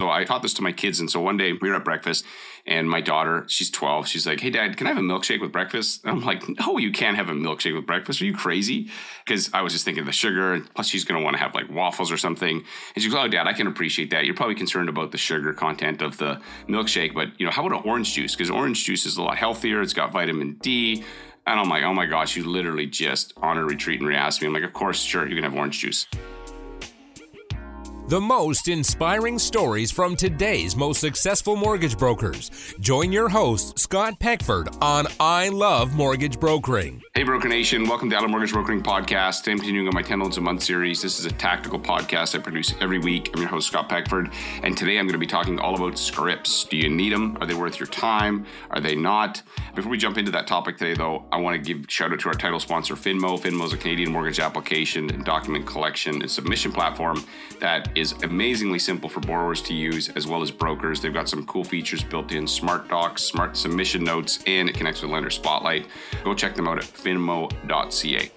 So I taught this to my kids. And so one day we were at breakfast and my daughter, she's 12, she's like, Hey, dad, can I have a milkshake with breakfast? And I'm like, No, you can't have a milkshake with breakfast. Are you crazy? Because I was just thinking of the sugar. And plus, she's going to want to have like waffles or something. And she goes, Oh, dad, I can appreciate that. You're probably concerned about the sugar content of the milkshake. But, you know, how about an orange juice? Because orange juice is a lot healthier. It's got vitamin D. And I'm like, Oh my gosh, you literally just on a retreat and re asked me. I'm like, Of course, sure, you can have orange juice. The most inspiring stories from today's most successful mortgage brokers. Join your host, Scott Peckford, on I Love Mortgage Brokering. Hey, Broker Nation. Welcome to Love Mortgage Brokering Podcast. Today I'm continuing on my 10 Loans a Month series. This is a tactical podcast I produce every week. I'm your host, Scott Peckford. And today I'm going to be talking all about scripts. Do you need them? Are they worth your time? Are they not? Before we jump into that topic today, though, I want to give shout out to our title sponsor, Finmo. Finmo is a Canadian mortgage application and document collection and submission platform that is amazingly simple for borrowers to use as well as brokers. They've got some cool features built in smart docs, smart submission notes, and it connects with Lender Spotlight. Go check them out at finmo.ca.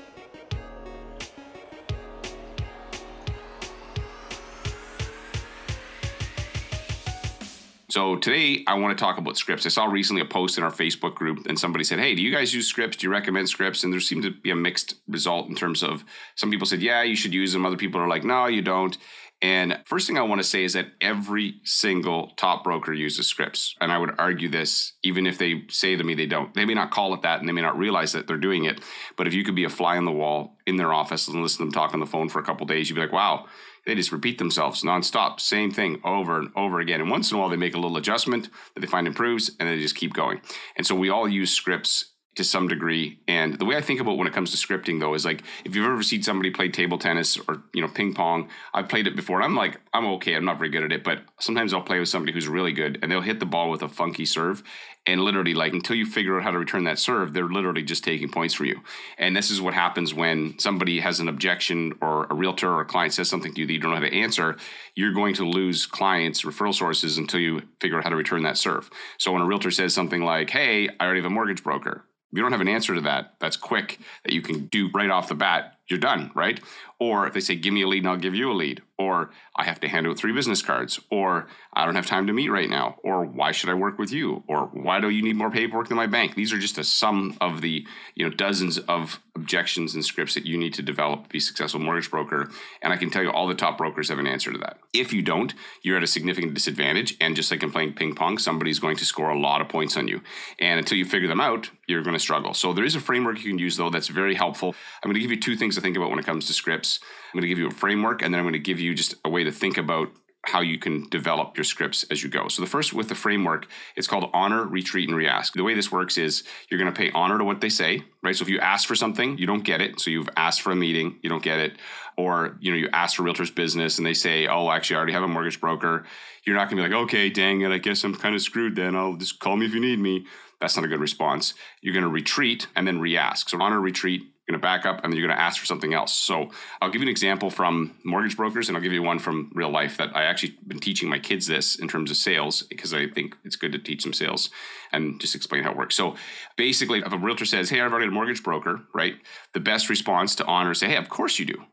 So today I want to talk about scripts. I saw recently a post in our Facebook group and somebody said, Hey, do you guys use scripts? Do you recommend scripts? And there seemed to be a mixed result in terms of some people said, Yeah, you should use them. Other people are like, No, you don't. And first thing I want to say is that every single top broker uses scripts. And I would argue this, even if they say to me they don't. They may not call it that and they may not realize that they're doing it. But if you could be a fly on the wall in their office and listen to them talk on the phone for a couple days, you'd be like, wow, they just repeat themselves nonstop, same thing over and over again. And once in a while, they make a little adjustment that they find improves, and they just keep going. And so we all use scripts to some degree. And the way I think about when it comes to scripting though is like if you've ever seen somebody play table tennis or you know ping pong, I've played it before and I'm like I'm okay, I'm not very good at it, but sometimes I'll play with somebody who's really good and they'll hit the ball with a funky serve and literally like until you figure out how to return that serve, they're literally just taking points for you. And this is what happens when somebody has an objection or a realtor or a client says something to you that you don't know how to answer, you're going to lose clients, referral sources until you figure out how to return that serve. So when a realtor says something like, "Hey, I already have a mortgage broker." If you don't have an answer to that, that's quick that you can do right off the bat, you're done, right? Or if they say, give me a lead and I'll give you a lead, or I have to hand out three business cards, or I don't have time to meet right now, or why should I work with you, or why do you need more paperwork than my bank? These are just a sum of the you know dozens of objections and scripts that you need to develop to be a successful mortgage broker. And I can tell you all the top brokers have an answer to that. If you don't, you're at a significant disadvantage. And just like in playing ping pong, somebody's going to score a lot of points on you. And until you figure them out, you're going to struggle. So there is a framework you can use though that's very helpful. I'm going to give you two things to think about when it comes to scripts. I'm going to give you a framework and then I'm going to give you just a way to think about how you can develop your scripts as you go. So the first with the framework, it's called honor, retreat, and reask. The way this works is you're going to pay honor to what they say, right? So if you ask for something, you don't get it. So you've asked for a meeting, you don't get it. Or, you know, you ask for realtor's business and they say, oh, actually, I already have a mortgage broker. You're not going to be like, okay, dang it, I guess I'm kind of screwed then. I'll just call me if you need me. That's not a good response. You're going to retreat and then re-ask. So honor, retreat, you're going to back up and then you're going to ask for something else. So I'll give you an example from mortgage brokers and I'll give you one from real life that I actually been teaching my kids this in terms of sales because I think it's good to teach them sales and just explain how it works. So basically, if a realtor says, Hey, I've already a mortgage broker, right? The best response to honor say, Hey, of course you do.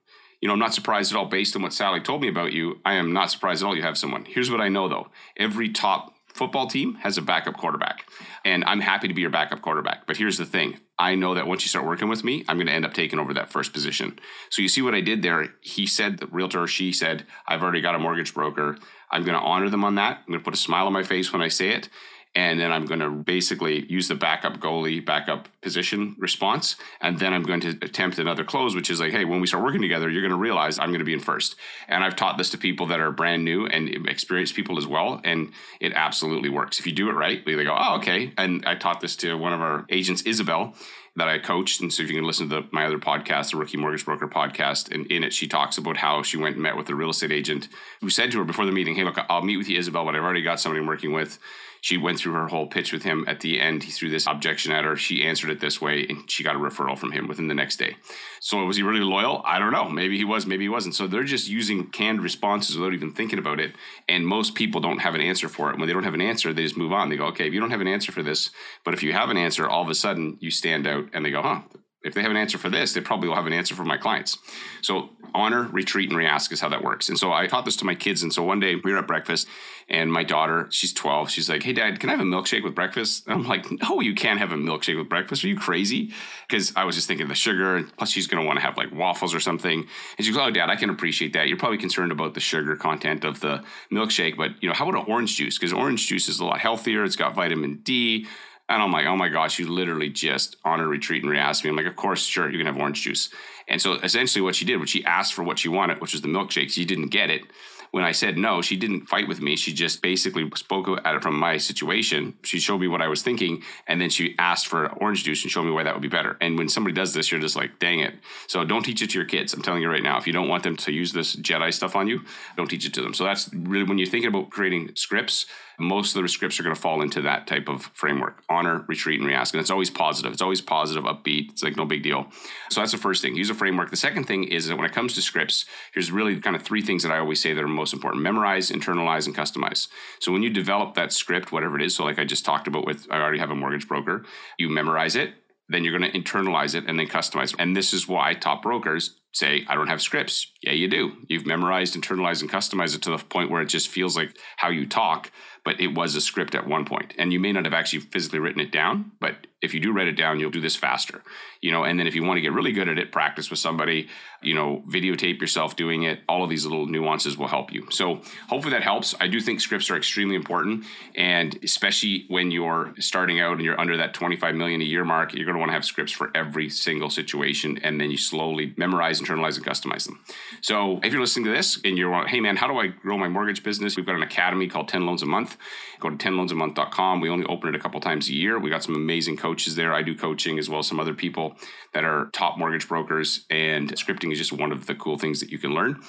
You know, I'm not surprised at all based on what Sally told me about you. I am not surprised at all you have someone. Here's what I know though every top football team has a backup quarterback. And I'm happy to be your backup quarterback. But here's the thing I know that once you start working with me, I'm going to end up taking over that first position. So you see what I did there? He said, the realtor, she said, I've already got a mortgage broker. I'm going to honor them on that. I'm going to put a smile on my face when I say it and then I'm going to basically use the backup goalie, backup position response, and then I'm going to attempt another close, which is like, hey, when we start working together, you're going to realize I'm going to be in first. And I've taught this to people that are brand new and experienced people as well, and it absolutely works. If you do it right, they go, oh, okay. And I taught this to one of our agents, Isabel, that I coached. And so if you can listen to the, my other podcast, the Rookie Mortgage Broker podcast, and in it she talks about how she went and met with a real estate agent who said to her before the meeting, "Hey, look, I'll meet with you, Isabel, but I've already got somebody I'm working with." She went through her whole pitch with him. At the end, he threw this objection at her. She answered it this way, and she got a referral from him within the next day. So was he really loyal? I don't know. Maybe he was, maybe he wasn't. So they're just using canned responses without even thinking about it. And most people don't have an answer for it. When they don't have an answer, they just move on. They go, okay, if you don't have an answer for this, but if you have an answer, all of a sudden you stand out and they go, huh, if they have an answer for this, they probably will have an answer for my clients. So honor, retreat, and re-ask is how that works. And so I taught this to my kids. And so one day we were at breakfast, and my daughter, she's 12, she's like, Hey, dad, can I have a milkshake with breakfast? And I'm like, No, you can't have a milkshake with breakfast. Are you crazy? Because I was just thinking the sugar, plus she's going to want to have like waffles or something. And she goes, Oh, dad, I can appreciate that. You're probably concerned about the sugar content of the milkshake, but you know, how about an orange juice? Because orange juice is a lot healthier. It's got vitamin D. And I'm like, oh my gosh, you literally just on a retreat and re-asked me. I'm like, of course, sure, you can have orange juice. And so essentially what she did, was she asked for what she wanted, which was the milkshake. She didn't get it. When I said no, she didn't fight with me. She just basically spoke at it from my situation. She showed me what I was thinking, and then she asked for orange juice and showed me why that would be better. And when somebody does this, you're just like, dang it. So don't teach it to your kids. I'm telling you right now, if you don't want them to use this Jedi stuff on you, don't teach it to them. So that's really when you're thinking about creating scripts, most of the scripts are going to fall into that type of framework honor, retreat, and reask. And it's always positive. It's always positive, upbeat. It's like no big deal. So that's the first thing. Use a framework. The second thing is that when it comes to scripts, here's really kind of three things that I always say that are most important memorize, internalize, and customize. So when you develop that script, whatever it is, so like I just talked about with, I already have a mortgage broker, you memorize it. Then you're going to internalize it and then customize. It. And this is why top brokers say, I don't have scripts. Yeah, you do. You've memorized, internalized, and customized it to the point where it just feels like how you talk but it was a script at one point. And you may not have actually physically written it down but if you do write it down you'll do this faster you know? And then if you want to get really good at it practice with somebody you know videotape yourself doing it all of these little nuances will help you. So hopefully that helps. I do think scripts are extremely important and especially when you're starting out and you're under that 25 million a year mark you're going to want to have scripts for every single situation and then you slowly memorize internalize and customize them. So if you're listening to this and you're hey man how do i grow my mortgage business? We've got an academy called 10 loans a month. Go to 10loansamonth.com we only open it a couple times a year. We got some amazing coaches there. I do coaching as well as some other people that are top mortgage brokers and scripting is just one of the cool things that you can learn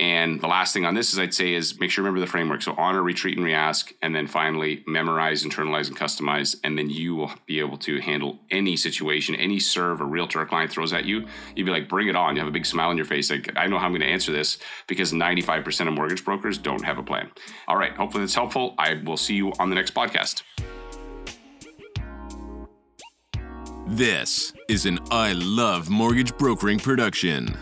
and the last thing on this is I'd say is make sure you remember the framework. So honor, retreat, and reask, and then finally memorize, internalize, and customize. And then you will be able to handle any situation, any serve a realtor or client throws at you. You'd be like, bring it on. You have a big smile on your face. Like, I know how I'm going to answer this because 95% of mortgage brokers don't have a plan. All right. Hopefully that's helpful. I will see you on the next podcast. This is an I Love Mortgage Brokering production.